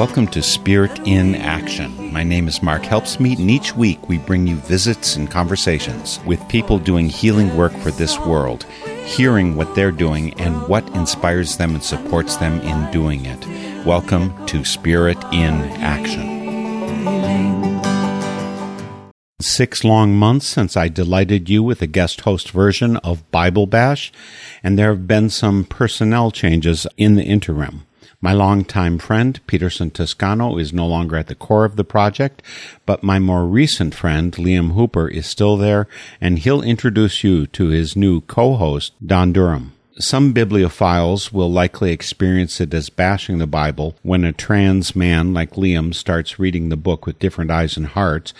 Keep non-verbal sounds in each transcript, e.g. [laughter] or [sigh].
Welcome to Spirit in Action. My name is Mark Helpsmeet, and each week we bring you visits and conversations with people doing healing work for this world, hearing what they're doing and what inspires them and supports them in doing it. Welcome to Spirit in Action. Six long months since I delighted you with a guest host version of Bible Bash, and there have been some personnel changes in the interim. My longtime friend, Peterson Toscano, is no longer at the core of the project, but my more recent friend, Liam Hooper, is still there, and he'll introduce you to his new co-host, Don Durham. Some bibliophiles will likely experience it as bashing the Bible when a trans man like Liam starts reading the book with different eyes and hearts,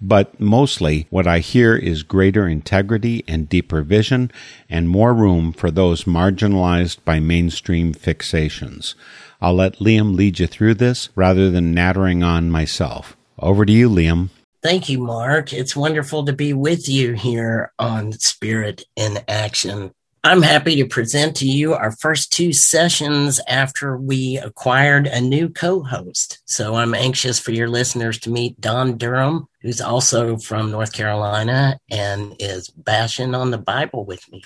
but mostly what I hear is greater integrity and deeper vision and more room for those marginalized by mainstream fixations. I'll let Liam lead you through this rather than nattering on myself. Over to you, Liam. Thank you, Mark. It's wonderful to be with you here on Spirit in Action. I'm happy to present to you our first two sessions after we acquired a new co host. So I'm anxious for your listeners to meet Don Durham, who's also from North Carolina and is bashing on the Bible with me.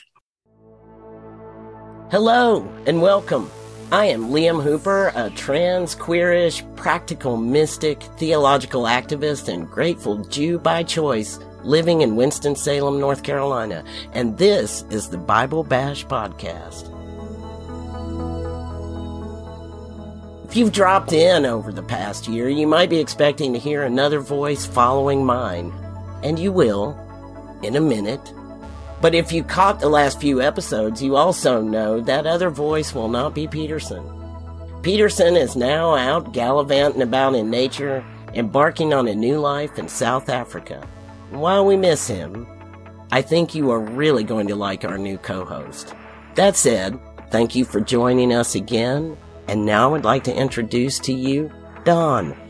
Hello and welcome. I am Liam Hooper, a trans, queerish, practical mystic, theological activist, and grateful Jew by choice living in Winston-Salem, North Carolina. And this is the Bible Bash Podcast. If you've dropped in over the past year, you might be expecting to hear another voice following mine. And you will, in a minute. But if you caught the last few episodes, you also know that other voice will not be Peterson. Peterson is now out gallivanting about in nature, embarking on a new life in South Africa. While we miss him, I think you are really going to like our new co-host. That said, thank you for joining us again, and now I'd like to introduce to you Don.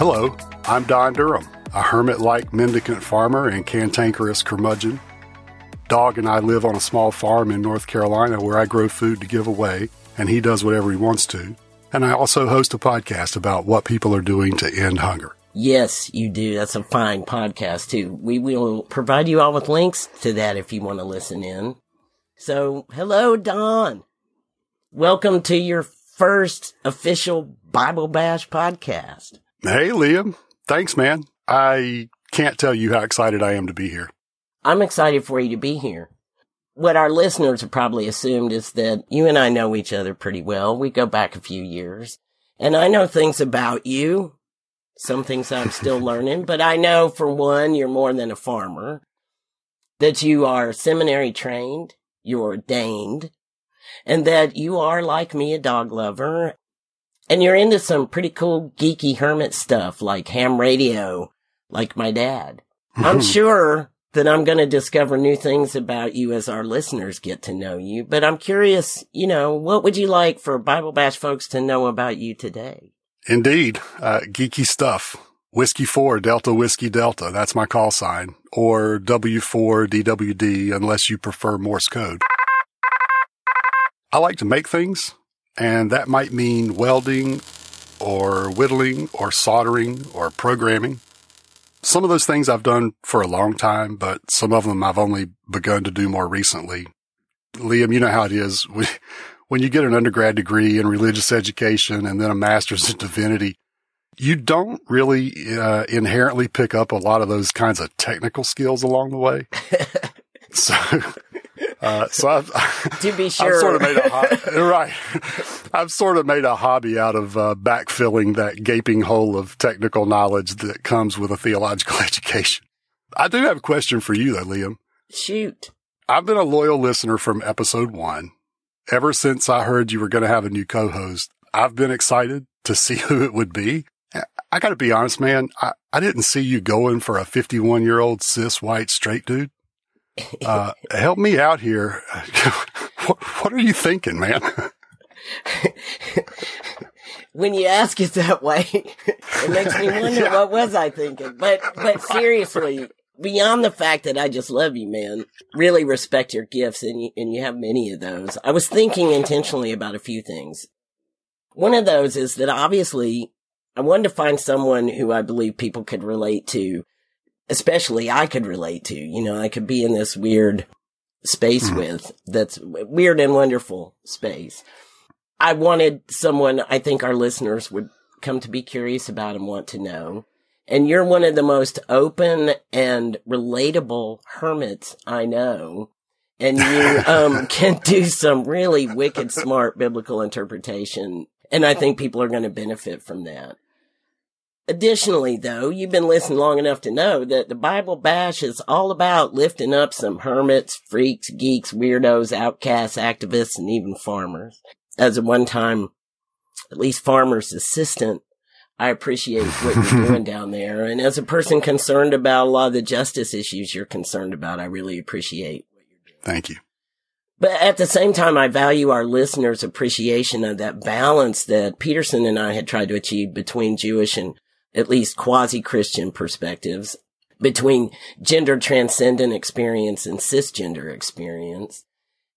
Hello, I'm Don Durham, a hermit like mendicant farmer and cantankerous curmudgeon. Dog and I live on a small farm in North Carolina where I grow food to give away, and he does whatever he wants to. And I also host a podcast about what people are doing to end hunger. Yes, you do. That's a fine podcast too. We will provide you all with links to that if you want to listen in. So, hello, Don. Welcome to your first official Bible Bash podcast. Hey, Liam. Thanks, man. I can't tell you how excited I am to be here. I'm excited for you to be here. What our listeners have probably assumed is that you and I know each other pretty well. We go back a few years and I know things about you. Some things I'm [laughs] still learning, but I know for one, you're more than a farmer, that you are seminary trained, you're ordained, and that you are like me, a dog lover and you're into some pretty cool geeky hermit stuff like ham radio, like my dad. I'm [laughs] sure that I'm going to discover new things about you as our listeners get to know you, but I'm curious, you know, what would you like for Bible Bash folks to know about you today? Indeed. Uh, geeky stuff. Whiskey 4 Delta Whiskey Delta. That's my call sign. Or W4 DWD unless you prefer Morse code. I like to make things and that might mean welding or whittling or soldering or programming. Some of those things I've done for a long time, but some of them I've only begun to do more recently. Liam, you know how it is. [laughs] when you get an undergrad degree in religious education and then a master's [laughs] in divinity, you don't really uh, inherently pick up a lot of those kinds of technical skills along the way. [laughs] so uh, so I've, [laughs] to be sure, I've sort of made a ho- [laughs] right. I've sort of made a hobby out of uh, backfilling that gaping hole of technical knowledge that comes with a theological [laughs] education. I do have a question for you, though, Liam. Shoot. I've been a loyal listener from episode one. Ever since I heard you were going to have a new co-host, I've been excited to see who it would be. I got to be honest, man. I, I didn't see you going for a 51 year old cis white straight dude. Uh, help me out here. [laughs] what, what are you thinking, man? [laughs] when you ask it that way, it makes me [laughs] wonder yeah. what was I thinking. But but seriously, beyond the fact that I just love you, man, really respect your gifts and you, and you have many of those. I was thinking intentionally about a few things. One of those is that obviously I wanted to find someone who I believe people could relate to, especially I could relate to. You know, I could be in this weird space mm-hmm. with that's weird and wonderful space. I wanted someone I think our listeners would come to be curious about and want to know. And you're one of the most open and relatable hermits I know. And you [laughs] um, can do some really wicked smart biblical interpretation. And I think people are going to benefit from that. Additionally, though, you've been listening long enough to know that the Bible Bash is all about lifting up some hermits, freaks, geeks, weirdos, outcasts, activists, and even farmers. As a one time, at least farmer's assistant, I appreciate what you're [laughs] doing down there. And as a person concerned about a lot of the justice issues you're concerned about, I really appreciate what you're doing. Thank you. But at the same time, I value our listeners' appreciation of that balance that Peterson and I had tried to achieve between Jewish and at least quasi-Christian perspectives between gender transcendent experience and cisgender experience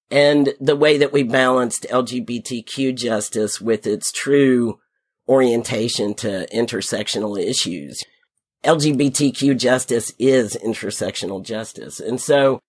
and the way that we balanced LGBTQ justice with its true orientation to intersectional issues. LGBTQ justice is intersectional justice. And so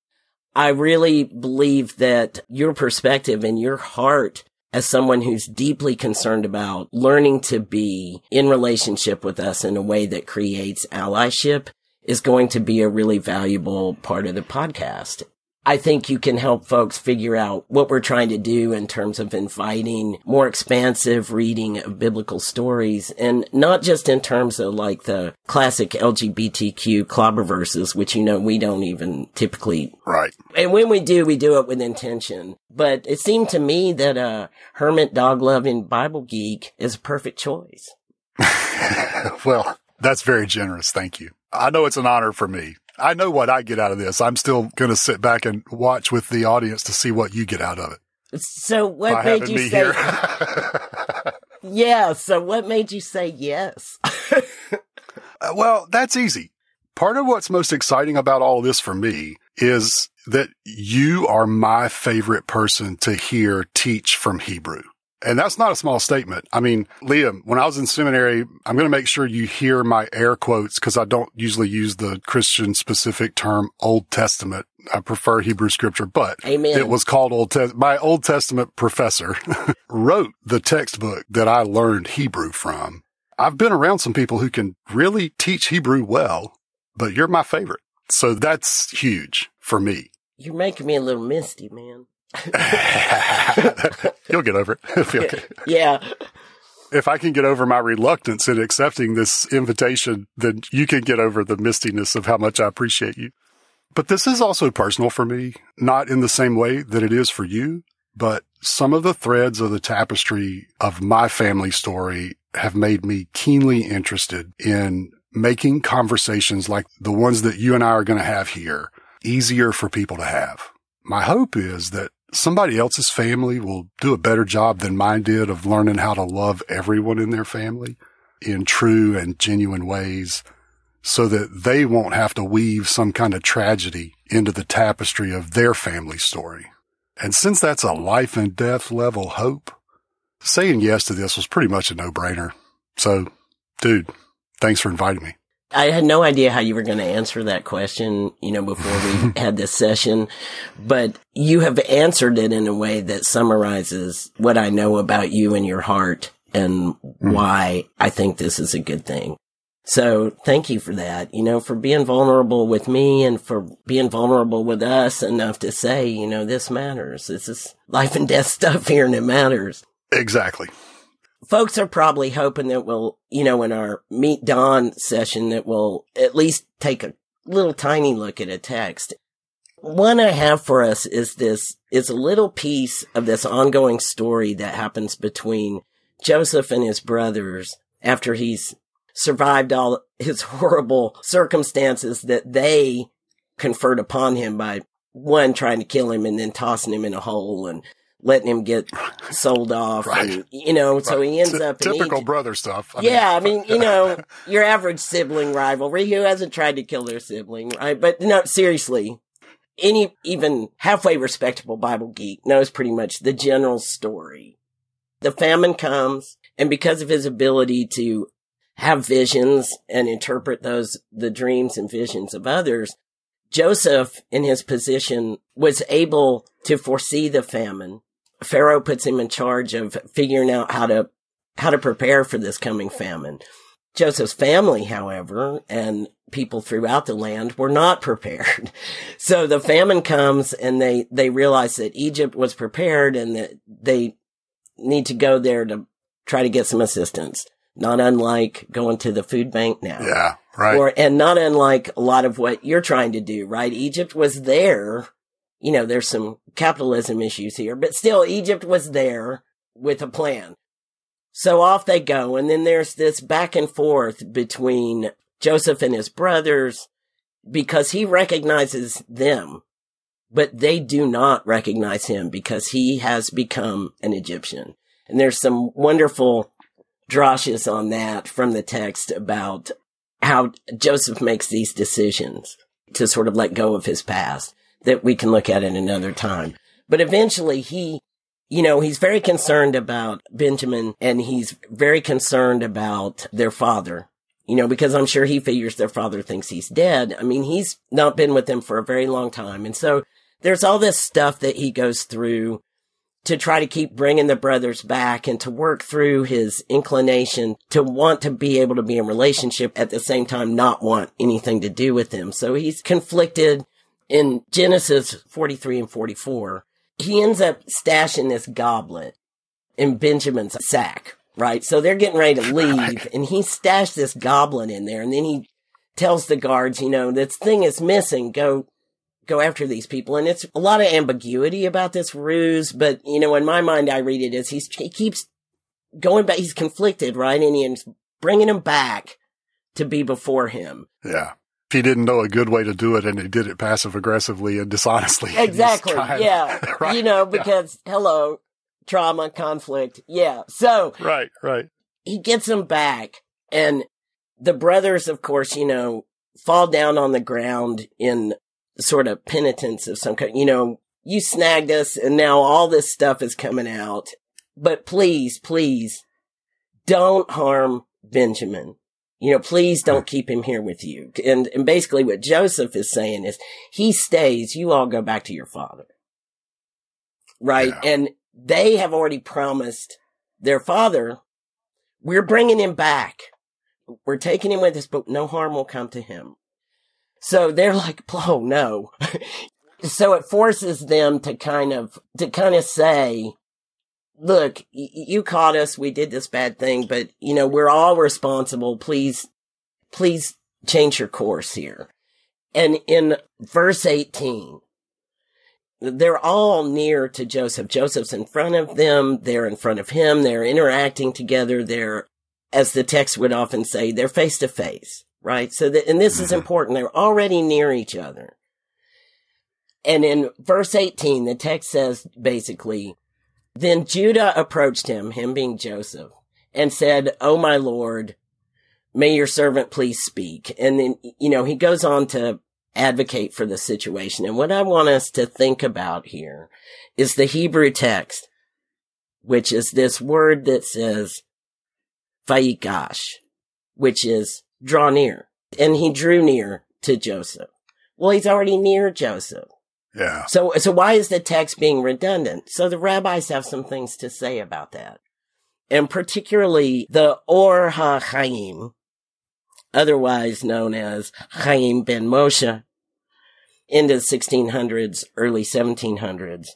I really believe that your perspective and your heart as someone who's deeply concerned about learning to be in relationship with us in a way that creates allyship is going to be a really valuable part of the podcast. I think you can help folks figure out what we're trying to do in terms of inviting more expansive reading of biblical stories and not just in terms of like the classic LGBTQ clobber verses, which you know we don't even typically. Right. And when we do, we do it with intention. But it seemed to me that a hermit dog loving Bible geek is a perfect choice. [laughs] well, that's very generous. Thank you. I know it's an honor for me. I know what I get out of this. I'm still going to sit back and watch with the audience to see what you get out of it. So what made you say? [laughs] yeah. So what made you say yes? [laughs] uh, well, that's easy. Part of what's most exciting about all this for me is that you are my favorite person to hear teach from Hebrew. And that's not a small statement. I mean, Liam, when I was in seminary, I'm going to make sure you hear my air quotes because I don't usually use the Christian specific term Old Testament. I prefer Hebrew scripture, but Amen. it was called Old Testament. My Old Testament professor [laughs] wrote the textbook that I learned Hebrew from. I've been around some people who can really teach Hebrew well, but you're my favorite. So that's huge for me. You're making me a little misty, man. [laughs] You'll get over it. [laughs] okay. Yeah. If I can get over my reluctance in accepting this invitation, then you can get over the mistiness of how much I appreciate you. But this is also personal for me, not in the same way that it is for you, but some of the threads of the tapestry of my family story have made me keenly interested in making conversations like the ones that you and I are going to have here easier for people to have. My hope is that somebody else's family will do a better job than mine did of learning how to love everyone in their family in true and genuine ways so that they won't have to weave some kind of tragedy into the tapestry of their family story. And since that's a life and death level hope, saying yes to this was pretty much a no brainer. So, dude, thanks for inviting me. I had no idea how you were going to answer that question, you know, before we [laughs] had this session, but you have answered it in a way that summarizes what I know about you and your heart and mm-hmm. why I think this is a good thing. So thank you for that, you know, for being vulnerable with me and for being vulnerable with us enough to say, you know, this matters. This is life and death [laughs] stuff here and it matters. Exactly folks are probably hoping that we'll, you know, in our Meet Don session, that we'll at least take a little tiny look at a text. One I have for us is this, is a little piece of this ongoing story that happens between Joseph and his brothers after he's survived all his [laughs] horrible circumstances that they conferred upon him by one trying to kill him and then tossing him in a hole and letting him get sold off. Right. And, you know, so he ends Ty- up in typical Egypt. brother stuff. I yeah, I mean, you know, [laughs] your average sibling rivalry. Who hasn't tried to kill their sibling, right? But no, seriously, any even halfway respectable Bible geek knows pretty much the general story. The famine comes, and because of his ability to have visions and interpret those, the dreams and visions of others, Joseph, in his position, was able to foresee the famine. Pharaoh puts him in charge of figuring out how to how to prepare for this coming famine. Joseph's family, however, and people throughout the land were not [laughs] prepared. So the famine comes and they, they realize that Egypt was prepared and that they need to go there to try to get some assistance. Not unlike going to the food bank now. yeah, right. Or, and not unlike a lot of what you're trying to do, right? Egypt was there. You know, there's some capitalism issues here, but still Egypt was there with a plan. So off they go. And then there's this back and forth between Joseph and his brothers because he recognizes them, but they do not recognize him because he has become an Egyptian. And there's some wonderful drashes on that from the text about how Joseph makes these decisions to sort of let go of his past that we can look at at another time. But eventually he, you know, he's very concerned about Benjamin and he's very concerned about their father, you know, because I'm sure he figures their father thinks he's dead. I mean, he's not been with them for a very long time. And so there's all this stuff that he goes through to try to keep bringing the brothers back and to work through his inclination to want to be able to be in relationship at the same time not want anything to do with them. So he's conflicted in Genesis 43 and 44. He ends up stashing this goblet in Benjamin's sack, right? So they're getting ready to leave and he stashed this goblet in there and then he tells the guards, you know, this thing is missing. Go go after these people. And it's a lot of ambiguity about this ruse, but you know, in my mind, I read it as he's, he keeps going back. He's conflicted, right? And he's bringing him back to be before him. Yeah. He didn't know a good way to do it and he did it passive aggressively and dishonestly. Exactly. trying- Yeah. [laughs] right. You know, Yeah. because hello, trauma, conflict. Yeah. So Right, right. he gets him back and the brothers, of course, you know, fall down on the ground in sort of penitence of some kind. You know, you snagged us and now all this stuff is coming out. But please, please don't harm Benjamin. You know, please don't keep him here with you. And, and basically what Joseph is saying is he stays, you all go back to your father. Right. Yeah. And they have already promised their father, we're bringing him back. We're taking him with us, but no harm will come to him. So they're like, [laughs] oh no. [laughs] so it forces them to kind of, to kind of say, look, y- you caught us. We did this bad thing, but you know, we're all responsible. Please, please change your course here. And in verse 18, they're all near to Joseph. Joseph's in front of them. They're in front of him. They're interacting together. They're, as the text would often say, they're face to face, right? So that, and this is Mhm. important. They're already near each other. And in verse 18, the text says basically, then Judah approached him, him being Joseph, and said, Oh my Lord, may your servant please speak. And then, you know, he goes on to advocate for the situation. And what I want us to think about here is the Hebrew text, which is this word that says Vayigash, which is draw near. And he drew near to Joseph. Well, he's already near Joseph. Yeah. So, so why is the text being redundant? So the rabbis have some things to say about that. And particularly the Or HaChaim, otherwise known as Chaim ben Moshe, in the 1600s, early 1700s,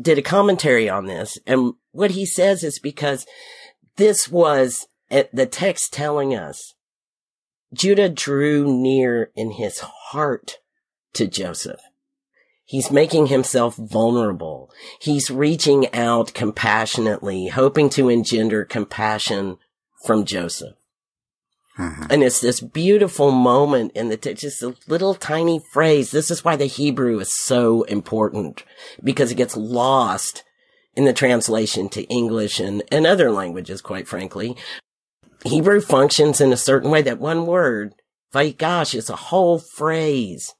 did a commentary on this. And what he says is because this was uh, the text telling us Judah drew near in his heart to Joseph. He's making himself vulnerable. He's reaching out compassionately, hoping to engender compassion from Joseph. Mhm. And it's this beautiful moment in the text, just a little tiny phrase. This is why the Hebrew is so important because it gets lost in the translation to English and, and other languages, quite frankly. Hebrew functions in a certain way that one word, Vayigash, is a whole phrase.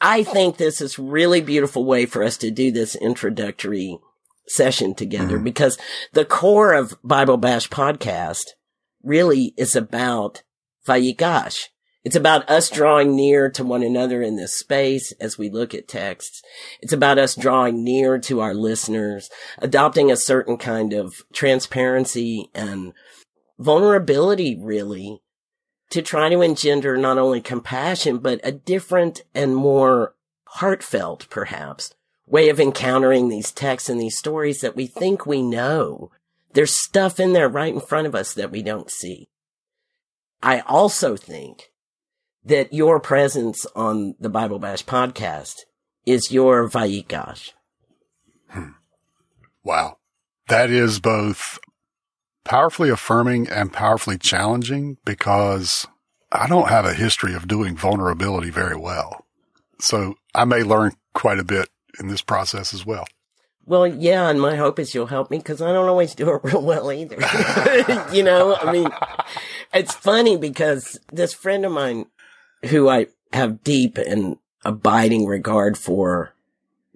I think this is really beautiful way for us to do this introductory session together mm-hmm. because the core of Bible Bash podcast really is about Vayigash. It's about us drawing near to one another in this space as we look at texts. It's about us drawing near to our listeners, adopting a certain kind of transparency and vulnerability, really, to try to engender not only compassion, but a different and more heartfelt, perhaps, way of encountering these texts and these stories that we think we know. There's stuff in there right in front of us that we don't see. I also think that your presence on the Bible Bash podcast is your Vayigash. Hmm. Wow. That is both powerfully affirming and powerfully challenging because I don't have a history of doing vulnerability very well. So I may learn quite a bit in this process as well. Well, yeah, and my hope is you'll help me because I don't always do it [laughs] real well either. [laughs] you know, I mean, it's funny because this friend of mine who I have deep and abiding regard for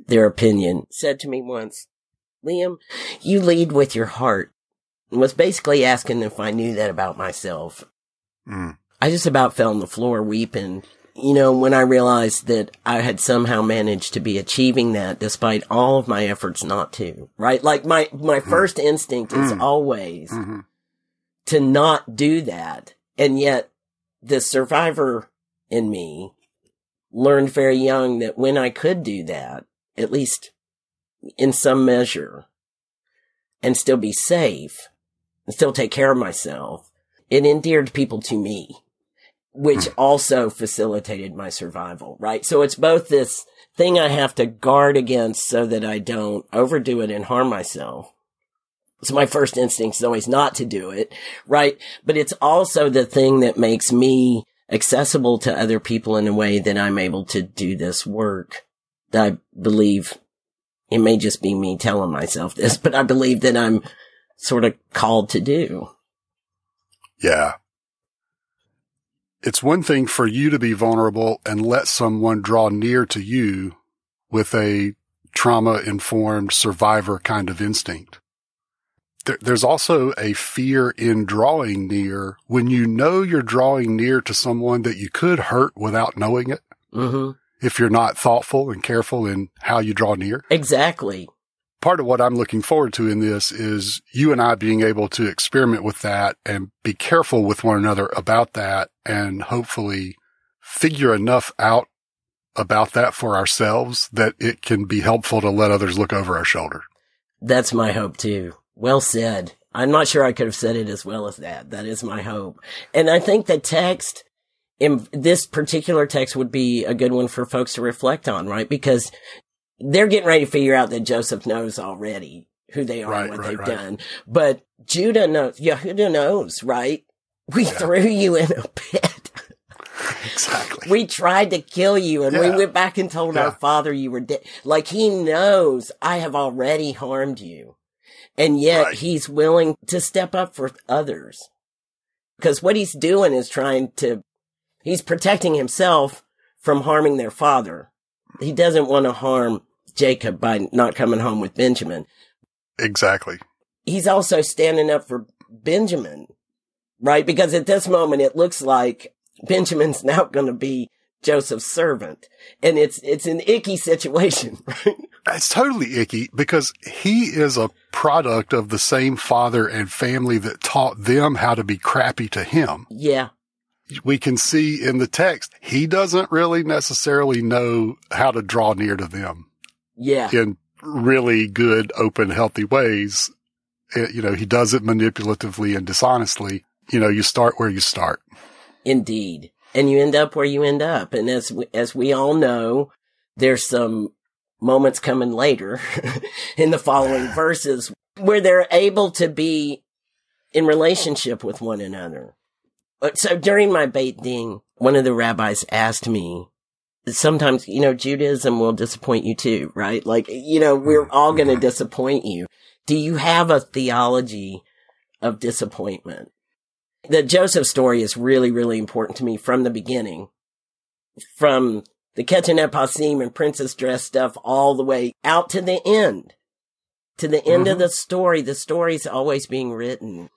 their opinion said to me once, Liam, you lead with your heart was basically asking if I knew that about myself. Mm. I just about fell on the floor weeping you know, when I realized that I had somehow managed to be achieving that despite all of my efforts not to, right? Like my, my mm. first instinct is mm. always mm-hmm. to not do that. And yet the survivor in me learned very young that when I could do that, at least in some measure, and still be safe and still take care of myself, it endeared people to me which hmm. also facilitated my survival, right? So it's both this thing I have to guard against so that I don't overdo it and harm myself. So my first instinct is always not to do it, right? But it's also the thing that makes me accessible to other people in a way that I'm able to do this work. That I believe it may just be me telling myself this, [laughs] but I believe that I'm sort of called to do. Yeah it's one thing for you to be vulnerable and let someone draw near to you with a trauma informed survivor kind of instinct. There, there's also a fear in drawing near when you know you're drawing near to someone that you could hurt without knowing it. Mm-hmm. If you're not thoughtful and careful in how you draw near. Exactly part of what I'm looking forward to in this is you and I being able to experiment with that and be careful with one another about that and hopefully figure enough out about that for ourselves that it can be helpful to let others look over our shoulder. That's my hope too. Well said. I'm not sure I could have said it as well as that. That is my hope. And I think the text in this particular text would be a good one for folks to reflect on, right? Because they're getting ready to figure out that Joseph knows already who they are right, and what right, they've right. done. But Judah knows, Yehuda knows, right? We yeah. threw you in a pit. [laughs] exactly. We tried to kill you and yeah. we went back and told yeah. our father you were dead. Like he knows I have already harmed you. And yet he's willing to step up for others. Because what he's doing is trying to, he's protecting himself from harming their father. He doesn't want to harm Jacob by not coming home with Benjamin. Exactly. He's also standing up for Benjamin, right? Because at this moment, it looks like Benjamin's [laughs] now going to be Joseph's servant. And it's, it's an icky situation, [laughs] right? It's totally icky because he is a product of the same father and family that taught them how to be crappy to him. Yeah. We can see in the text, he doesn't really necessarily know how to draw near to them. Yeah. In really good, open, healthy ways. It, eh, you know, he does it manipulatively and dishonestly. You know, you start where you start. Indeed. And you end up where you end up. And as we, as we all know, there's some moments coming later [laughs] in the following [sighs] verses where they're able to be in relationship with one another. So during my Beit Din, one of the rabbis asked me sometimes, you know, Judaism will disappoint you too, right? Like, you know, we're all going to disappoint you. Do you have a theology of disappointment? The Joseph story is really, really important to me from the beginning. From the ketonet passim and princess dress stuff all the way out to the end. To the end mm-hmm. of the story, the story's always being written.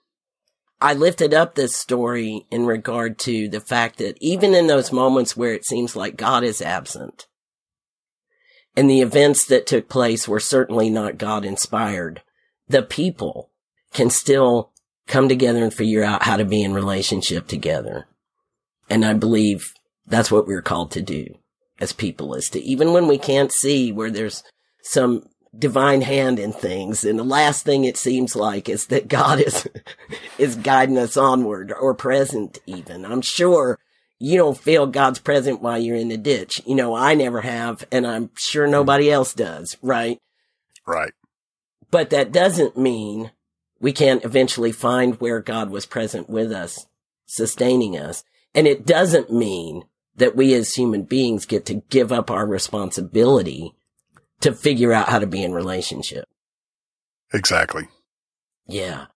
I lifted up this story in regard to the fact that even in those moments where it seems like God is absent, and the events that took place were certainly not God inspired, the people can still come together and figure out how to be in relationship together. And I believe that's what we're called to do as people is to, even when we can't see where there's some divine hand in things. And the last thing it seems like is that God is, [laughs] is guiding us onward or present even. I'm sure you don't feel God's present while you're in the ditch. You know, I never have, and I'm sure mm-hmm. nobody else does, right? Right. But that doesn't mean we can't eventually find where God was present with us, sustaining us. And it doesn't mean that we as human beings get to give up our responsibility to figure out how to be in relationship. Exactly. Yeah.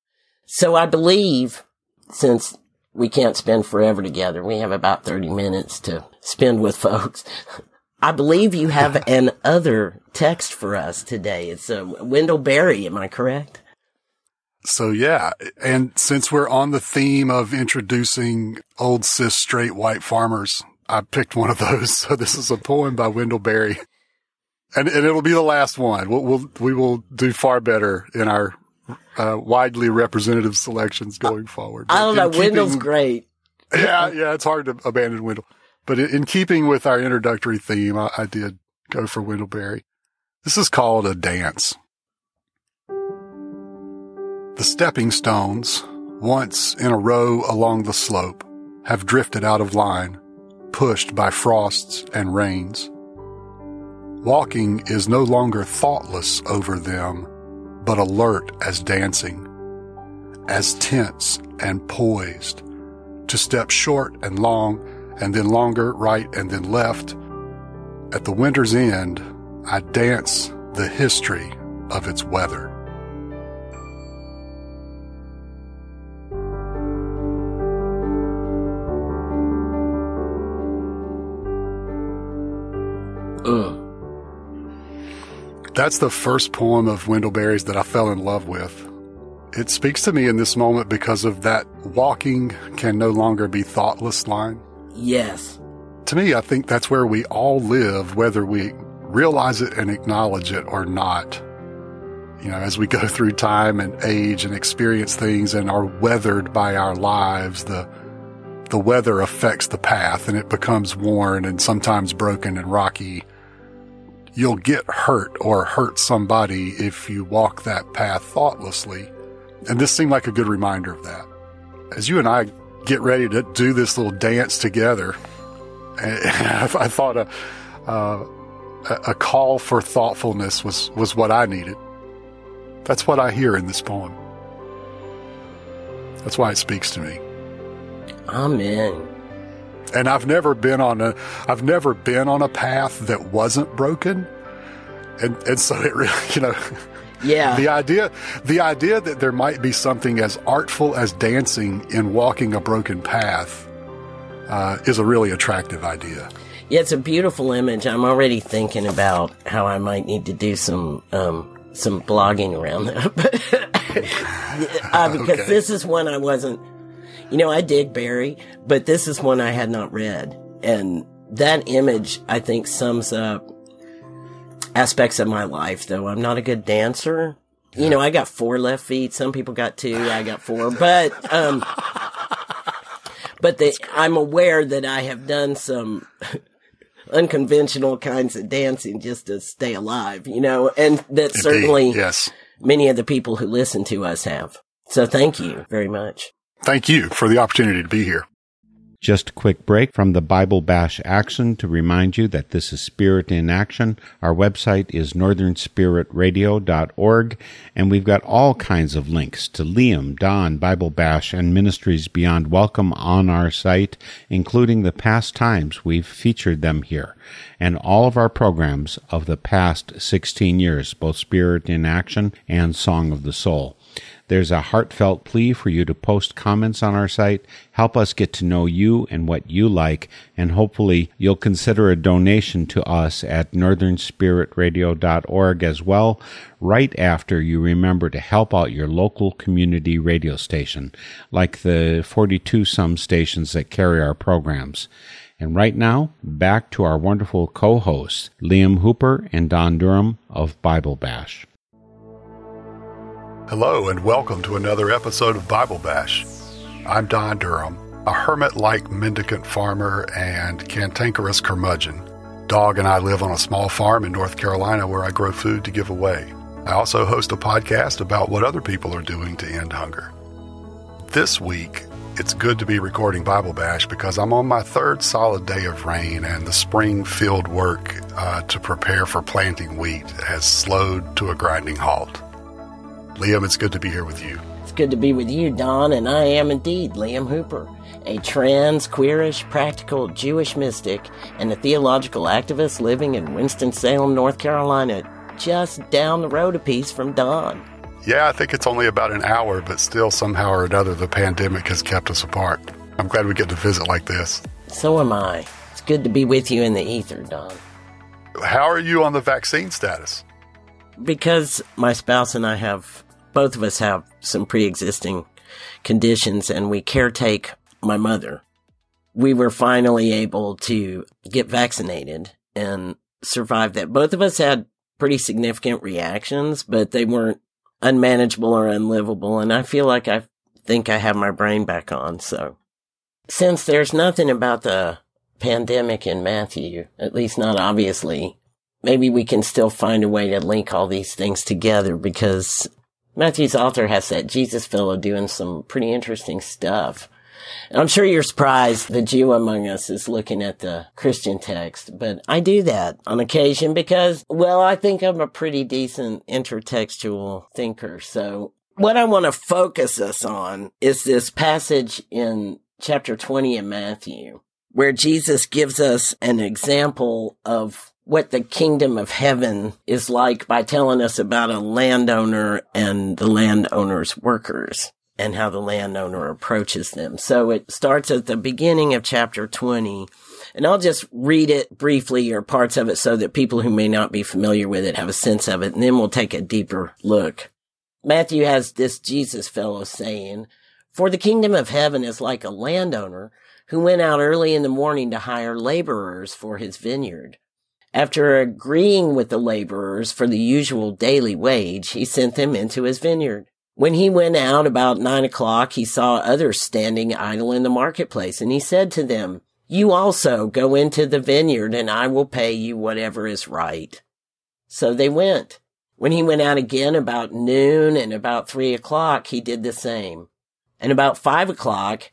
So I believe since we can't spend forever together, we have about 30 minutes to spend with [laughs] folks. I believe you have [laughs] an other text for us today. It's uh, Wendell Berry. Am I correct? So yeah. And since we're on the theme of introducing old cis straight white farmers, I picked one of those. [laughs] So this is a poem by Wendell Berry and, and it'll be the last one. We'll, we'll we will do far better in our uh, widely representative selections going forward. I don't know. Keeping, Wendell's great. Yeah, yeah, it's hard to abandon Wendell. But in, in keeping with our introductory theme, I, I did go for Wendell Berry. This is called a dance. The stepping stones, once in a row along the slope, have drifted out of line, pushed by frosts and rains. Walking is no longer thoughtless over them, but alert as dancing, as tense and poised, to step short and long, and then longer, right and then left. At the winter's end, I dance the history of its weather. That's the first poem of Wendell Berry's that I fell in love with. It speaks to me in this moment because of that walking can no longer be thoughtless line. Yes. To me, I think that's where we all live, whether we realize it and acknowledge it or not. You know, as we go through time and age and experience things and are weathered by our lives, the the weather affects the path and it becomes worn and sometimes broken and rocky you'll get hurt or hurt somebody if you walk that path thoughtlessly. And this seemed like a good reminder of that. As you and I get ready to do this little dance together, [laughs] I thought a, a call for thoughtfulness was, was what I needed. That's what I hear in this poem. That's why it speaks to me. Amen and I've never been on a I've never been on a path that wasn't broken. And and so it really, [laughs] you know, yeah. The idea the idea that there might be something as artful as dancing in walking a broken path uh, is a really attractive idea. Yeah, it's a beautiful image. I'm already thinking about how I might need to do some um, some blogging around that, [laughs] [laughs] uh, because okay. this is one I wasn't you know, I dig Berry, but this is one I had not read. And that image, I think, sums up aspects of my life, though. I'm not a good dancer. Yeah. You know, I got four left feet. Some people got two. I got four. But, um, but the, I'm aware that I have done some [laughs] unconventional kinds of dancing just to stay alive, you know, and that Indeed. certainly yes. many of the people who listen to us have. So thank you very much. Thank you for the opportunity to be here. Just a quick break from the Bible Bash action to remind you that this is Spirit in Action. Our website is northernspiritradio.org, and we've got all kinds of links to Liam, Don, Bible Bash, and Ministries Beyond Welcome on our site, including the past times we've featured them here, and all of our programs of the past 16 years, both Spirit in Action and Song of the Soul. There's a heartfelt plea for you to post comments on our site, help us get to know you and what you like, and hopefully you'll consider a donation to us at northernspiritradio.org as well, right after you remember to help out your local community radio station, like the 42 some stations that carry our programs. And right now, back to our wonderful co-hosts, Liam Hooper and Don Durham of Bible Bash. Hello, and welcome to another episode of Bible Bash. I'm Don Durham, a hermit like mendicant farmer and cantankerous curmudgeon. Dog and I live on a small farm in North Carolina where I grow food to give away. I also host a podcast about what other people are doing to end hunger. This week, it's good to be recording Bible Bash because I'm on my third solid day of rain and the spring field work uh, to prepare for planting wheat has slowed to a grinding halt. Liam, it's good to be here with you. It's good to be with you, Don, and I am indeed Liam Hooper, a trans, queerish, practical Jewish mystic and a theological activist living in Winston-Salem, North Carolina, just down the road a piece from Don. Yeah, I think it's only about an hour, but still, somehow or another, the pandemic has kept us apart. I'm glad we get to visit like this. So am I. It's good to be with you in the ether, Don. How are you on the vaccine status? Because my spouse and I have both of us have some pre-existing conditions and we caretake my mother. We were finally able to get vaccinated and survive that. Both of us had pretty significant reactions, but they weren't unmanageable or unlivable. And I feel like I think I have my brain back on. So since there's nothing about the pandemic in Matthew, at least not obviously, maybe we can still find a way to link all these things together because Matthew's author has that Jesus fellow doing some pretty interesting stuff. And I'm sure you're surprised the Jew among us is looking at the Christian text, but I do that on occasion because, well, I think I'm a pretty decent intertextual thinker. So what I want to focus us on is this passage in chapter 20 in Matthew where Jesus gives us an example of what the kingdom of heaven is like by telling us about a landowner and the landowner's workers and how the landowner approaches them. So it starts at the beginning of chapter 20. And I'll just read it briefly or parts of it so that people who may not be familiar with it have a sense of it. And then we'll take a deeper look. Matthew has this Jesus fellow saying, For the kingdom of heaven is like a landowner who went out early in the morning to hire laborers for his vineyard. After agreeing with the laborers for the usual daily wage, he sent them into his vineyard. When he went out about nine o'clock, he saw others standing idle in the marketplace, and he said to them, You also go into the vineyard, and I will pay you whatever is right. So they went. When he went out again about noon and about three o'clock, he did the same. And about five o'clock,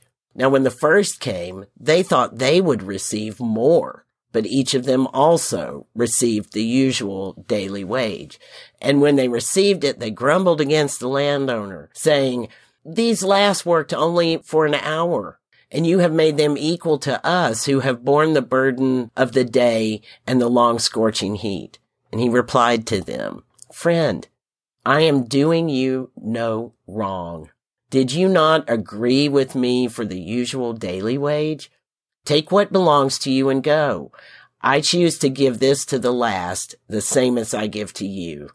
Now, when the first came, they thought they would receive more, but each of them also received the usual daily wage. And when they received it, they grumbled against the landowner, saying, These last worked only for an hour, and you have made them equal to us who have borne the burden of the day and the long scorching heat. And he replied to them, Friend, I am doing you no wrong. Did you not agree with me for the usual daily wage? Take what belongs to you and go. I choose to give this to the last, the same as I give to you.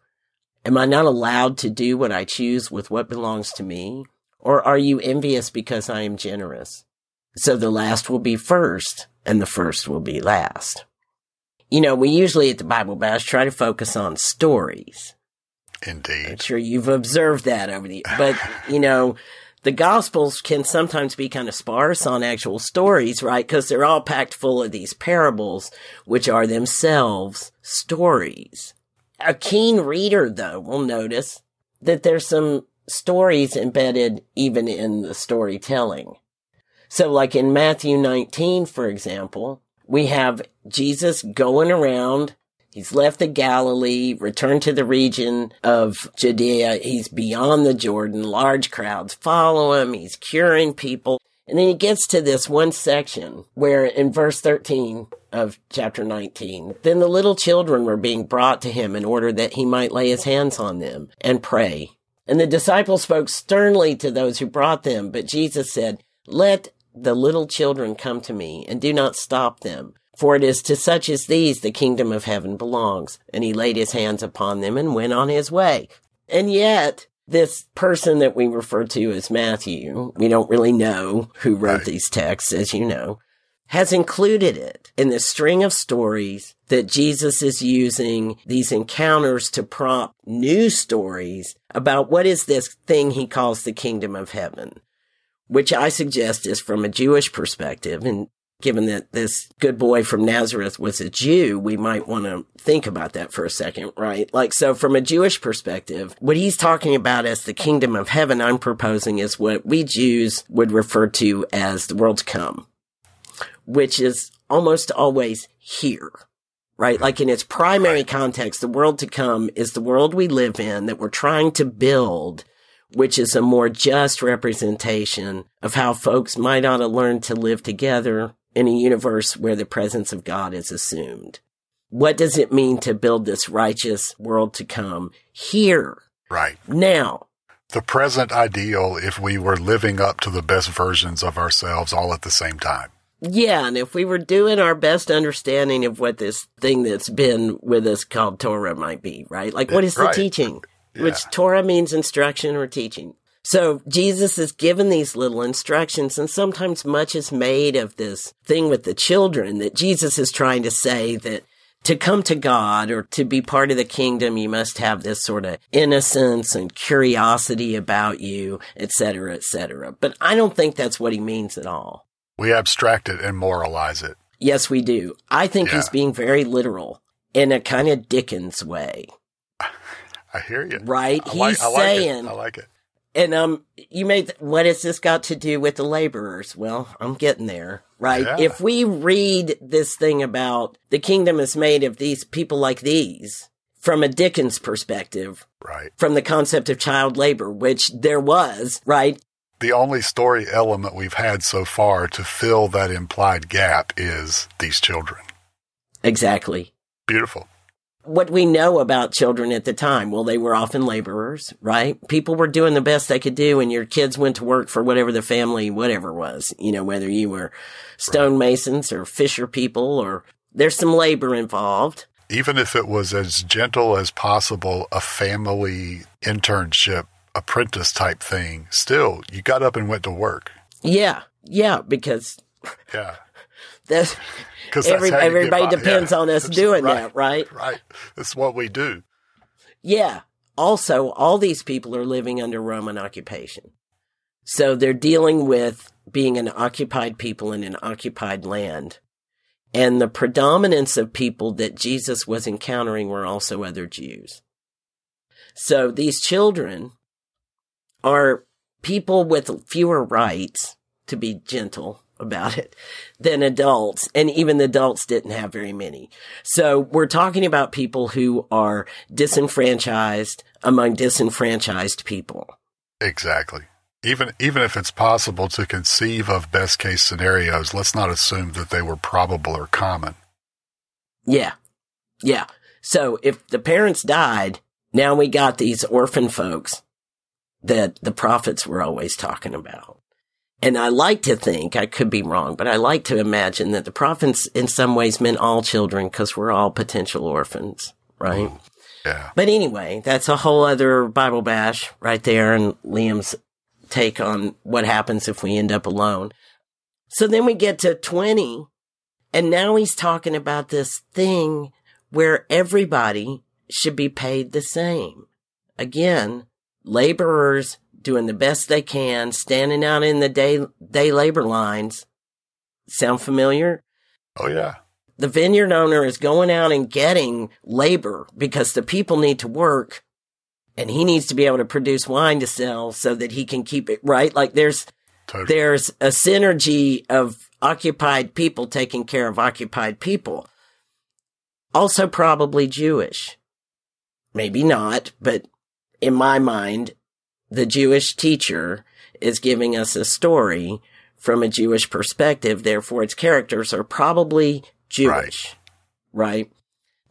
Am I not allowed to do what I choose with what belongs to me? Or are you envious because I am generous? So the last will be first and the first will be last. You know, we usually at the Bible Bash try to focus on stories. Indeed. I'm sure you've observed that over the, but [laughs] you know, the gospels can sometimes be kind of sparse on actual stories, right? Because they're all packed full of these parables, which are themselves stories. A keen reader, though, will notice that there's some stories embedded even in the storytelling. So like in Matthew 19, for example, we have Jesus going around. He's left the Galilee, returned to the region of Judea. He's beyond the Jordan. Large crowds follow him. He's curing people. And then he gets to this one section where in verse 13 of chapter 19, then the little children were being brought to him in order that he might lay his hands on them and pray. And the disciples spoke sternly to those who brought them, but Jesus said, let the little children come to me and do not stop them. For it is to such as these the kingdom of heaven belongs. And he laid his hands upon them and went on his way. And yet, this person that we refer to as Matthew, we don't really know who wrote Right. these texts, as you know, has included it in the string of stories that Jesus is using these encounters to prompt new stories about what is this thing he calls the kingdom of heaven which I suggest is from a Jewish perspective. And given that this good boy from Nazareth was a Jew, we might want to think about that for a second, right? Like, so from a Jewish perspective, what he's talking about as the kingdom of heaven, I'm proposing is what we Jews would refer to as the world to come, which is almost always here. Right? Like in its primary context, the world to come is the world we live in that we're trying to build which is a more just representation of how folks might ought to learn to live together in a universe where the presence of God is assumed. What does it mean to build this righteous world to come here, Right. now? The present ideal if we were living up to the best versions of ourselves all at the same time. Yeah, and if we were doing our best understanding of what this thing that's been with us called Torah might be, right? Like, what is the Right. teaching? Which Torah means instruction or teaching. So Jesus is given these little instructions, and sometimes much is made of this thing with the children that Jesus is trying to say that to come to God or to be part of the kingdom, you must have this sort of innocence and curiosity about you, et cetera, et cetera. But I don't think that's what he means at all. We abstract it and moralize it. Yes, we do. I think he's being very literal in a kind of Dickens way, [laughs] I hear you. right? I he's like, I like saying, it. I like it. And um, you made what has this got to do with the laborers? Well, I'm getting there, right? Yeah. If we read this thing about the kingdom is made of these people like these from a Dickens perspective, Right. from the concept of child labor, which there was, right? The only story element we've had so far to fill that implied gap is these children. Exactly. Beautiful. What we know about children at the time, well, they were often laborers, right? People were doing the best they could do, and your kids went to work for whatever the family, whatever was, you know, whether you were stonemasons or fisher people, or there's some labor involved. Even if it was as gentle as possible, a family internship, apprentice type thing, still, you got up and went to work. Yeah, yeah, because Yeah. That's, [laughs] Because every, everybody depends on us [laughs] doing right, that, right? Right. That's what we do. Yeah. Also, all these people are living under Roman occupation. So they're dealing with being an occupied people in an occupied land. And the predominance of people that Jesus was encountering were also other Jews. So these children are people with fewer rights, to be gentle about it, than adults. And even the adults didn't have very many. So we're talking about people who are disenfranchised among disenfranchised people. Exactly. Even even if it's possible to conceive of best case scenarios, let's not assume that they were probable or common. Yeah. Yeah. So if the parents died, now we got these orphan folks that the prophets were always talking about. And I like to think, I could be wrong, but I like to imagine that the prophets in some ways meant all children because we're all potential orphans, right? Yeah. But anyway, that's a whole other Bible bash right there and Liam's take on what happens if we end up alone. So then we get to 20 and now he's talking about this thing where everybody should be paid the same. Again, laborers doing the best they can, standing out in the day, day labor lines. Sound familiar? Oh, yeah. The vineyard owner is going out and getting labor because the people need to work and he needs to be able to produce wine to sell so that he can keep it right. Like there's, totally. there's a synergy of occupied people taking care of occupied people. Also probably Jewish. Maybe not, but in my mind, the Jewish teacher is giving us a story from a Jewish perspective. Therefore, its characters are probably Jewish, right? right?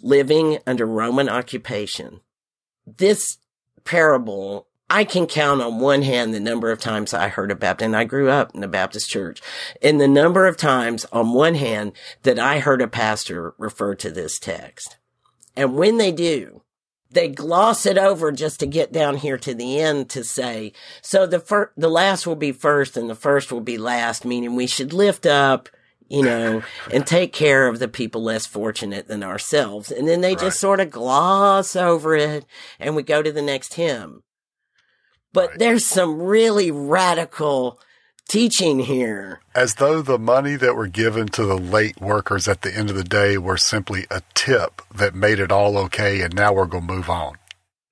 Living under Roman occupation. This parable, I can count on one hand the number of times I heard a Baptist, and I grew up in the Baptist church, and the number of times on one hand that I heard a pastor refer to this text. And when they do, they gloss it over just to get down here to the end to say, so the the last will be first and the first will be last, meaning we should lift up, you know, [laughs] and take care of the people less fortunate than ourselves. And then they right. just sort of gloss over it and we go to the next hymn. But right. there's some really radical teaching here. As though the money that were given to the late workers at the end of the day were simply a tip that made it all okay and now we're going to move on.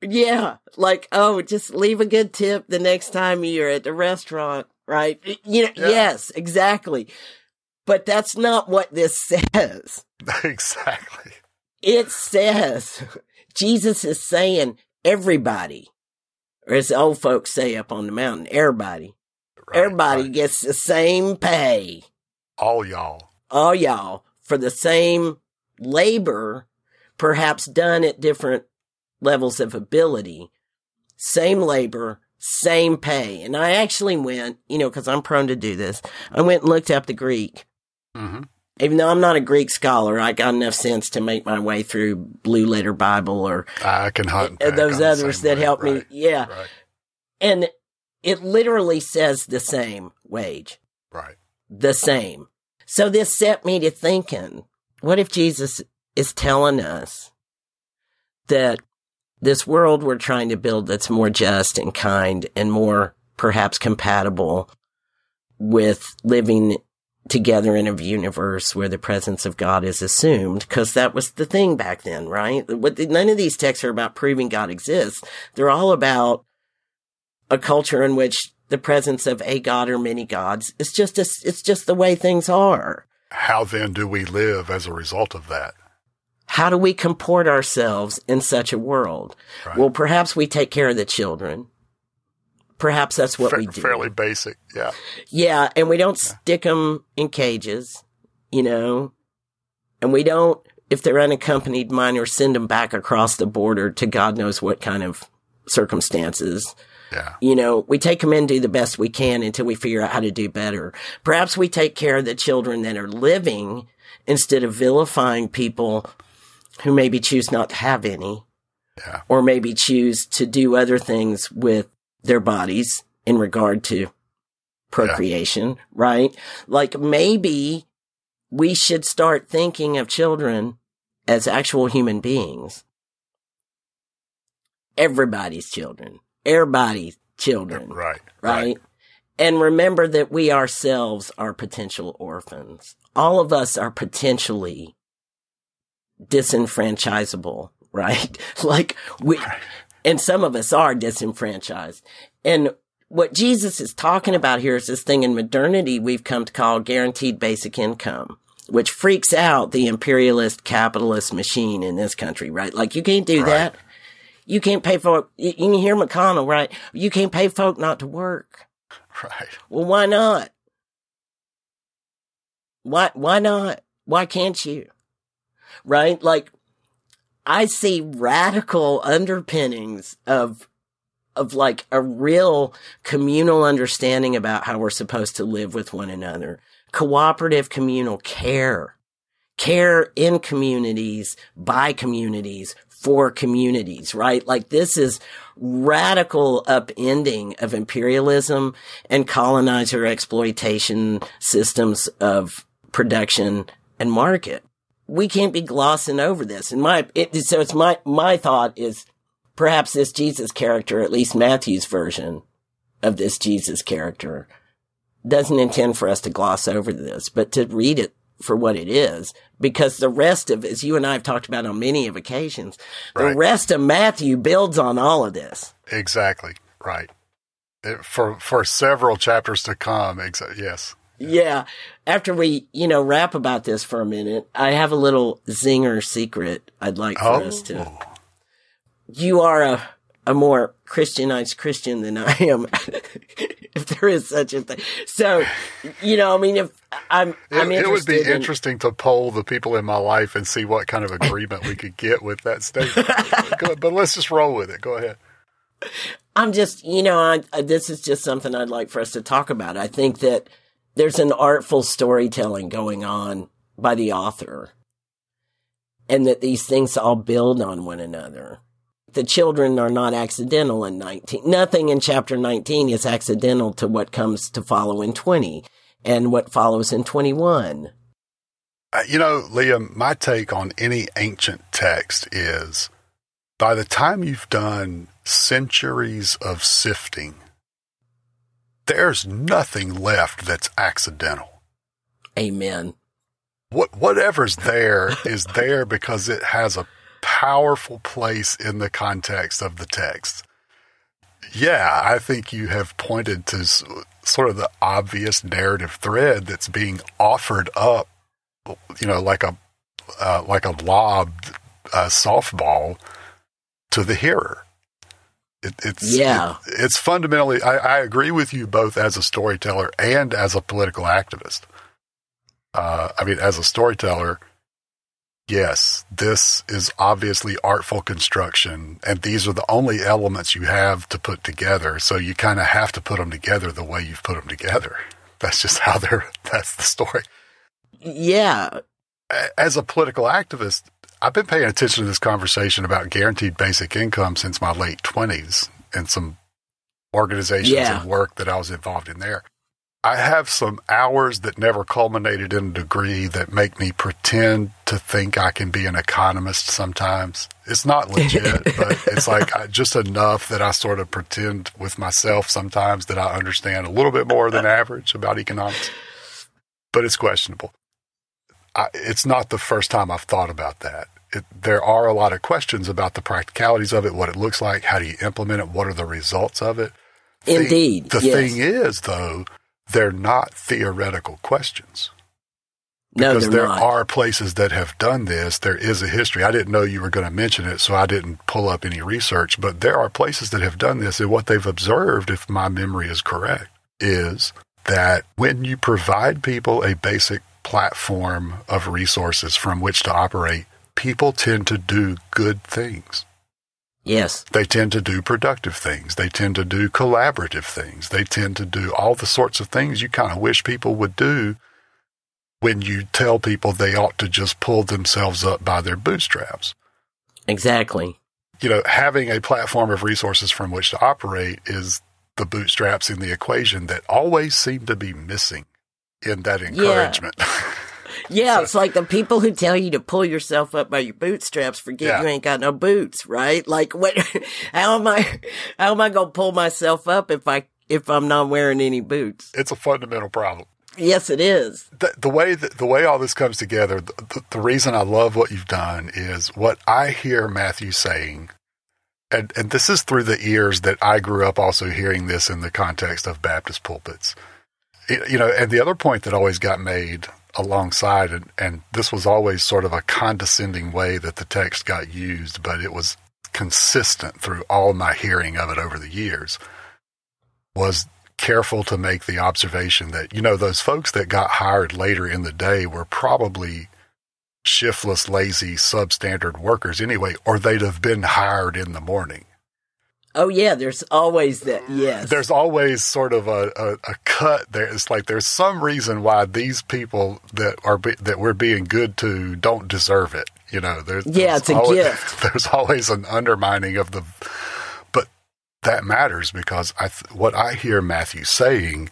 Yeah. Like, oh, just leave a good tip the next time you're at the restaurant, right? You know, yeah. yes, exactly. But that's not what this [laughs] says. [laughs] exactly. It says Jesus is saying everybody, or as old folks say up on the mountain, everybody Right, Everybody right. gets the same pay. All y'all. All y'all for the same labor, perhaps done at different levels of ability. Same labor, same pay. And I actually went, you know, because I'm prone to do this. I went and looked up the Greek. Mm-hmm. Even though I'm not a Greek scholar, I got enough sense to make my way through Blue Letter Bible or I can hunt those others that help right, me. Yeah. Right. And it literally says the same wage. Right. The same. So this set me to thinking, what if Jesus is telling us that this world we're trying to build that's more just and kind and more perhaps compatible with living together in a universe where the presence of God is assumed, because that was the thing back then, right? None of these texts are about proving God exists. They're all about a culture in which the presence of a god or many gods is just a, it's just the way things are. How then do we live as a result of that? How do we comport ourselves in such a world? Right. Well, perhaps we take care of the children. Perhaps that's what Fa- we do. Fairly basic, yeah. Yeah, and we don't yeah. stick them in cages, you know, and we don't, if they're unaccompanied minors, send them back across the border to God knows what kind of circumstances. Yeah. You know, we take them in, do the best we can until we figure out how to do better. Perhaps we take care of the children that are living instead of vilifying people who maybe choose not to have any. Yeah. Or maybe choose to do other things with their bodies in regard to procreation, yeah. right? Like maybe we should start thinking of children as actual human beings. Everybody's children everybody's children. Right, right. Right. And remember that we ourselves are potential orphans. All of us are potentially disenfranchisable, [laughs] right? like we, and some of us are disenfranchised. And what Jesus is talking about here is this thing in modernity we've come to call guaranteed basic income, which freaks out the imperialist capitalist machine in this country, right? Like you can't do right. that. You can't pay folk. You can hear McConnell, right? You can't pay folk not to work. [laughs] Right. Well, why not? Why, why not? Why can't you? Right? Like, I see radical underpinnings of, of like a real communal understanding about how we're supposed to live with one another. Cooperative communal care. Care in communities, by communities, for communities, right? Like this is radical upending of imperialism and colonizer exploitation systems of production and market. We can't be glossing over this. And my, it, so it's my, my thought is perhaps this Jesus character, at least Matthew's version of this Jesus character, doesn't intend for us to gloss over this, but to read it for what it is, because the rest of, as you and I have talked about on many of occasions, right. the rest of Matthew builds on all of this. Exactly. Right. It, for, for several chapters to come. Exa- yes. Yeah. After we, you know, rap about this for a minute, I have a little zinger secret I'd like for oh. us to. Oh. You are a, a more Christianized Christian than I am, [laughs] [laughs] if there is such a thing. So, you know, I mean, if I'm, I'm it, it would be in, interesting to poll the people in my life and see what kind of agreement we could get with that statement. [laughs] but let's just roll with it. Go ahead. I'm just, you know, I, I, this is just something I'd like for us to talk about. I think that there's an artful storytelling going on by the author and that these things all build on one another. The children are not accidental in 19. Nothing in chapter 19 is accidental to what comes to follow in 20 and what follows in 21. Uh, you know, Liam, my take on any ancient text is by the time you've done centuries of sifting, there's nothing left that's accidental. Amen. What whatever's there is there because it has a powerful place in the context of the text. Yeah, I think you have pointed to sort of the obvious narrative thread that's being offered up, you know, like a uh, like a lobbed uh, softball to the hearer. It, it's yeah. It, it's fundamentally. I, I, agree with you both as a storyteller and as a political activist. Uh, I mean, as a storyteller, yes, this is obviously artful construction, and these are the only elements you have to put together. So you kind of have to put them together the way you've put them together. [laughs] That's just how they're. [laughs] That's the story. Yeah. As a political activist, I've been paying attention to this conversation about guaranteed basic income since my late 20s and some organizations yeah. and work that I was involved in there. I have some hours that never culminated in a degree that make me pretend to think I can be an economist sometimes. It's not legit, [laughs] but it's like just enough that I sort of pretend with myself sometimes that I understand a little bit more than average about economics. But it's questionable. I, it's not the first time I've thought about that it, there are a lot of questions about the practicalities of it, what it looks like, how do you implement it, what are the results of it. Indeed. The, yes. thing is, though, they're not theoretical questions. No, because there not. are places that have done this. There is a history. I didn't know you were going to mention it, so I didn't pull up any research. But there are places that have done this, and what they've observed, if my memory is correct, is that when you provide people a basic platform of resources from which to operate, people tend to do good things. Yes. They tend to do productive things. They tend to do collaborative things. They tend to do all the sorts of things you kind of wish people would do when you tell people they ought to just pull themselves up by their bootstraps. Exactly. You know, having a platform of resources from which to operate is the bootstraps in the equation that always seem to be missing in that encouragement. Yeah. [laughs] Yeah, so, it's like the people who tell you to pull yourself up by your bootstraps forget yeah. you ain't got no boots, right? Like what [laughs] how am I how am I going to pull myself up if I if I'm not wearing any boots? It's a fundamental problem. Yes, it is. The, the way that, the way all this comes together, the, the, the reason I love what you've done is what I hear Matthew saying and, and this is through the ears that I grew up also hearing this in the context of Baptist pulpits. You know, and the other point that always got made alongside, and, and this was always sort of a condescending way that the text got used, but it was consistent through all my hearing of it over the years, was careful to make the observation that, you know, those folks that got hired later in the day were probably shiftless, lazy, substandard workers anyway, or they'd have been hired in the morning. Oh yeah, there's always that. Yes, there's always sort of a, a, a, cut there. It's like there's some reason why these people that are be, that we're being good to don't deserve it. You know, there's yeah, it's a gift. [laughs] There's always an undermining of the, but that matters because I th- what I hear Matthew saying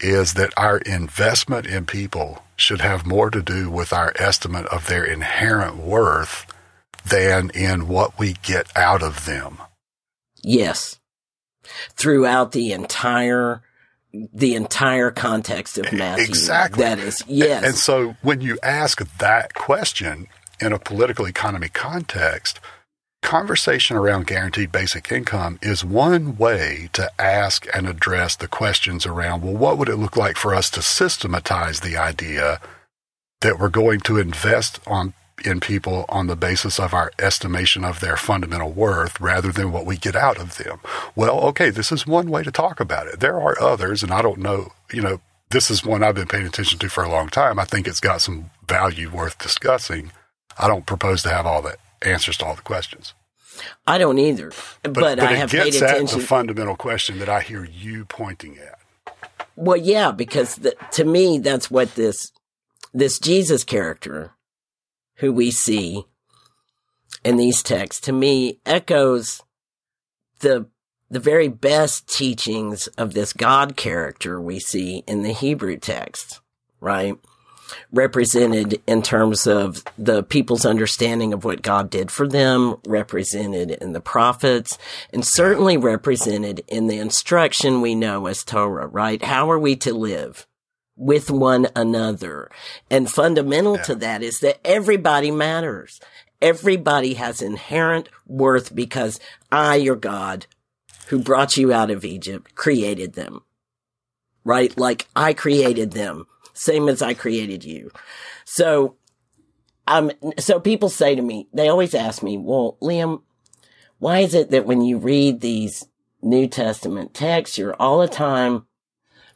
is that our investment in people should have more to do with our estimate of their inherent worth than in what we get out of them. Yes. Throughout the entire the entire context of Matthew. Exactly. That is yes. And so when you ask that question in a political economy context, conversation around guaranteed basic income is one way to ask and address the questions around well, what would it look like for us to systematize the idea that we're going to invest on in people on the basis of our estimation of their fundamental worth rather than what we get out of them. Well, okay, this is one way to talk about it. There are others, and I don't know, you know, this is one I've been paying attention to for a long time. I think it's got some value worth discussing. I don't propose to have all the answers to all the questions. I don't either, but, But, I it have paid attention. the fundamental question that I hear you pointing at. Well, yeah, because the, to me, that's what this this Jesus character, who we see in these texts, to me echoes the the very best teachings of this God character we see in the Hebrew text, right? Represented in terms of the people's understanding of what God did for them, represented in the prophets, and certainly represented in the instruction we know as Torah, right? How are we to live? With one another. And fundamental to that is that everybody matters. Everybody has inherent worth because I, your God, who brought you out of Egypt, created them. Right? Like I created them, same as I created you. So, um, so people say to me, they always ask me, well, Liam, why is it that when you read these New Testament texts, you're all the time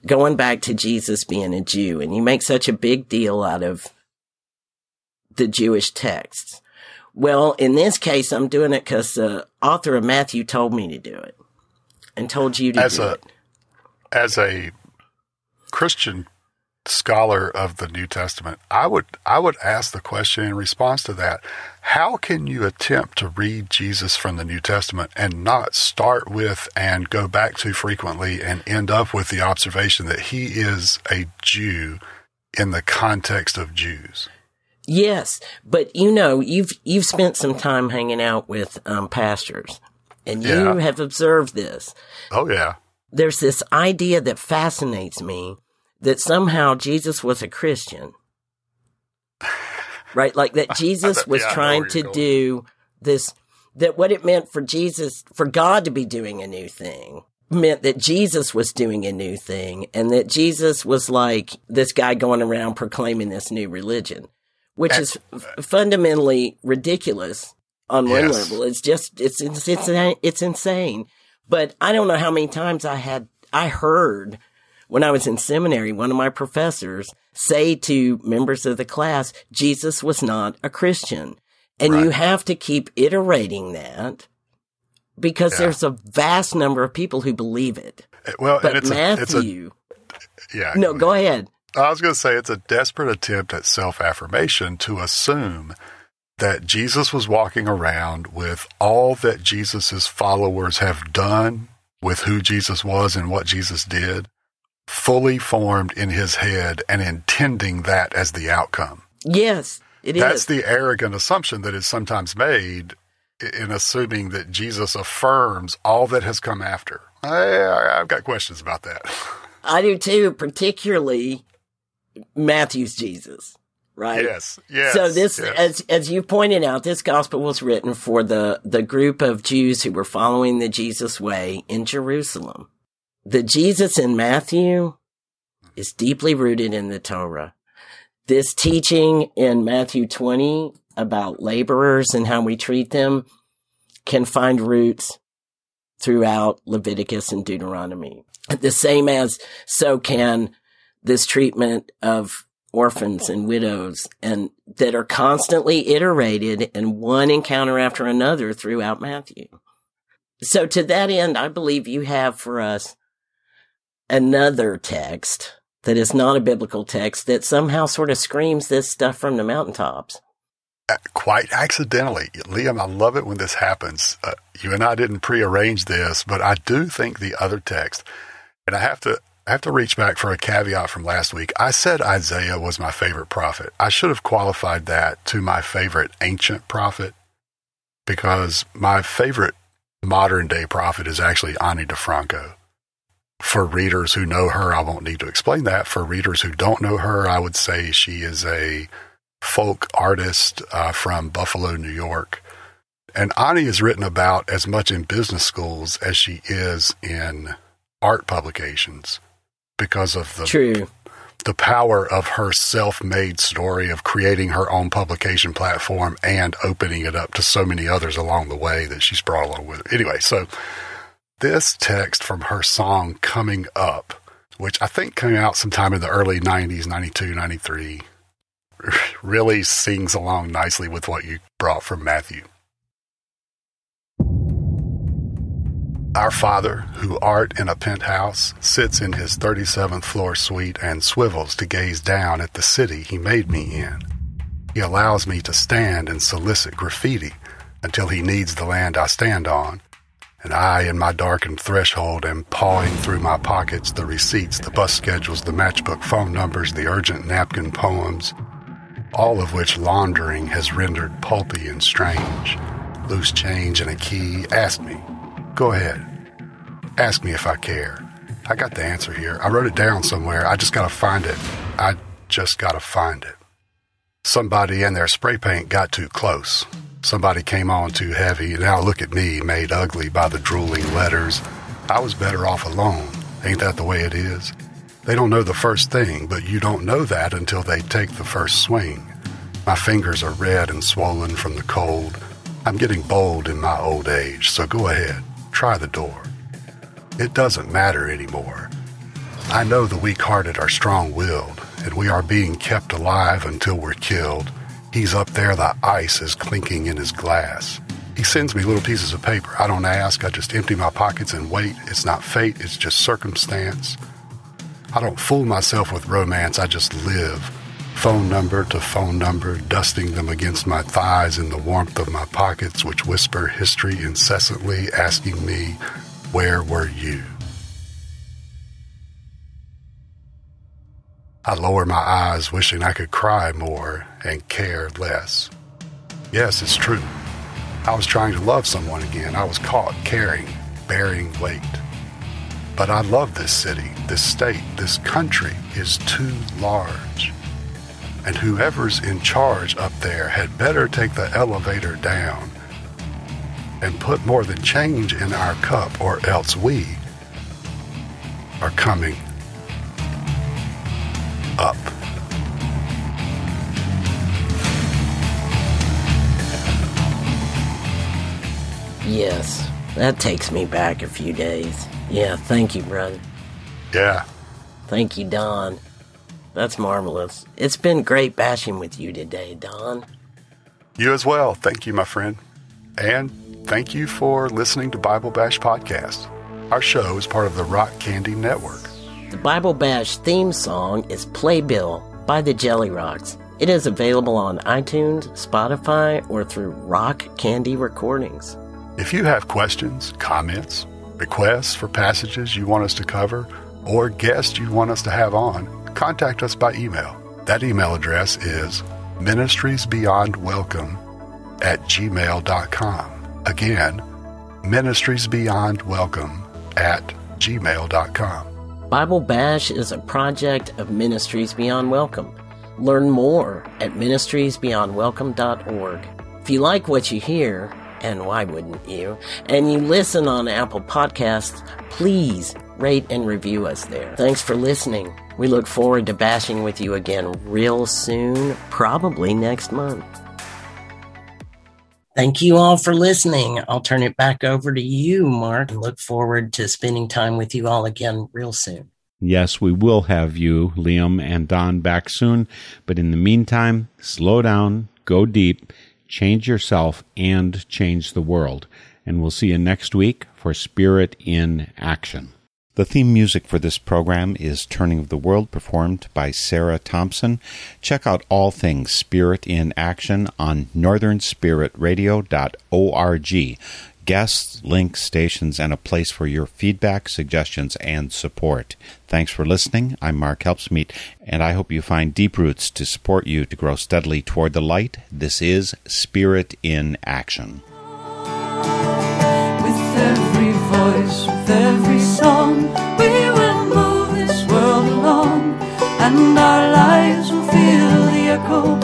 going back to Jesus being a Jew and you make such a big deal out of the Jewish texts. Well, in this case, I'm doing it because the author of Matthew told me to do it and told you to As do a- it. As a Christian scholar of the New Testament, I would I would ask the question in response to that, how can you attempt to read Jesus from the New Testament and not start with and go back to frequently and end up with the observation that he is a Jew in the context of Jews? Yes, but you know, you've you've spent some time hanging out with um, pastors, and you Yeah. have observed this. Oh yeah. There's this idea that fascinates me that somehow Jesus was a Christian, right? Like that [laughs] Jesus was Yeah, trying to going. do this. That what it meant for Jesus, for God to be doing a new thing, meant that Jesus was doing a new thing, and that Jesus was like this guy going around proclaiming this new religion, which is f- fundamentally ridiculous on one Yes. level. It's just it's it's it's it's insane. But I don't know how many times I had I heard when I was in seminary one of my professors say to members of the class, Jesus was not a Christian. And you have to keep iterating that because Yeah. there's a vast number of people who believe it. Eh, well, But and it's Matthew, a, it's a yeah. no, go ahead. I was going to say it's a desperate attempt at self affirmation to assume that Jesus was walking around with all that Jesus' followers have done with who Jesus was and what Jesus did, fully formed in his head and intending that as the outcome. Yes, it is. That's the arrogant assumption that is sometimes made in assuming that Jesus affirms all that has come after. I, I've got questions about that. [laughs] I do too, particularly Matthew's Jesus, right? yes, yes. so this, yes. as as you pointed out, this gospel was written for the the group of Jews who were following the Jesus way in Jerusalem. The Jesus in Matthew is deeply rooted in the Torah. This teaching in Matthew 20 about laborers and how we treat them can find roots throughout Leviticus and Deuteronomy. The same as so can this treatment of orphans and widows and that are constantly iterated in one encounter after another throughout Matthew. So to that end, I believe you have for us another text that is not a biblical text that somehow sort of screams this stuff from the mountaintops. uh, quite accidentally. Liam, I love it when this happens. Uh, you and I didn't prearrange this, but I do think the other text, and I have to I have to reach back for a caveat from last week. I said Isaiah was my favorite prophet. I should have qualified that to my favorite ancient prophet because my favorite modern day prophet is actually Ani DiFranco. For readers who know her, I won't need to explain that. For readers who don't know her, I would say she is a folk artist uh, from Buffalo, New York. And Ani is written about as much in business schools as she is in art publications because of the True. the power of her self-made story of creating her own publication platform and opening it up to so many others along the way that she's brought along with her. Anyway, so this text from her song Coming Up, which I think came out sometime in the early 90s, 92, 93, [laughs] really sings along nicely with what you brought from Matthew. Our Father, who art in a penthouse, sits in his 37th floor suite and swivels to gaze down at the city he made me in. He allows me to stand and solicit graffiti until he needs the land I stand on. And I, in my darkened threshold, am pawing through my pockets the receipts, the bus schedules, the matchbook phone numbers, the urgent napkin poems, all of which laundering has rendered pulpy and strange. Loose change and a key. Ask me. Go ahead. Ask me if I care. I got the answer here. I wrote it down somewhere. I just gotta find it. I just gotta find it. Somebody and their spray paint got too close. Somebody came on too heavy. Now look at me, made ugly by the drooling letters. I was better off alone. Ain't that the way it is? They don't know the first thing, but you don't know that until they take the first swing. My fingers are red and swollen from the cold. I'm getting bold in my old age, so go ahead, try the door. It doesn't matter anymore. I know the weak hearted are strong willed, and we are being kept alive until we're killed. He's up there, the ice is clinking in his glass. He sends me little pieces of paper. I don't ask, I just empty my pockets and wait. It's not fate, it's just circumstance. I don't fool myself with romance, I just live. Phone number to phone number, dusting them against my thighs in the warmth of my pockets, which whisper history incessantly, asking me, Where were you? I lower my eyes, wishing I could cry more and care less. Yes, it's true. I was trying to love someone again. I was caught caring, bearing weight. But I love this city, this state, this country is too large. And whoever's in charge up there had better take the elevator down and put more than change in our cup, or else we are coming Yes, that takes me back a few days. Yeah, thank you, brother. Yeah. Thank you, Don. That's marvelous. It's been great bashing with you today, Don. You as well. Thank you, my friend. And thank you for listening to Bible Bash Podcast. Our show is part of the Rock Candy Network. The Bible Bash theme song is Playbill by the Jelly Rocks. It is available on iTunes, Spotify, or through Rock Candy Recordings. If you have questions, comments, requests for passages you want us to cover, or guests you want us to have on, contact us by email. That email address is ministriesbeyondwelcome at gmail.com. Again, ministriesbeyondwelcome at gmail.com. Bible Bash is a project of Ministries Beyond Welcome. Learn more at ministriesbeyondwelcome.org. If you like what you hear, and why wouldn't you, and you listen on Apple Podcasts, please rate and review us there. Thanks for listening. We look forward to bashing with you again real soon, probably next month. Thank you all for listening. I'll turn it back over to you, Mark, and look forward to spending time with you all again real soon. Yes, we will have you, Liam and Don, back soon. But in the meantime, slow down, go deep, change yourself, and change the world. And we'll see you next week for Spirit in Action. The theme music for this program is Turning of the World, performed by Sarah Thompson. Check out all things Spirit in Action on northernspiritradio.org. Guests, links, stations, and a place for your feedback, suggestions, and support. Thanks for listening. I'm Mark Helpsmeet, and I hope you find deep roots to support you to grow steadily toward the light. This is Spirit in Action. With every voice, with every song, we will move this world along, and our lives will feel the echo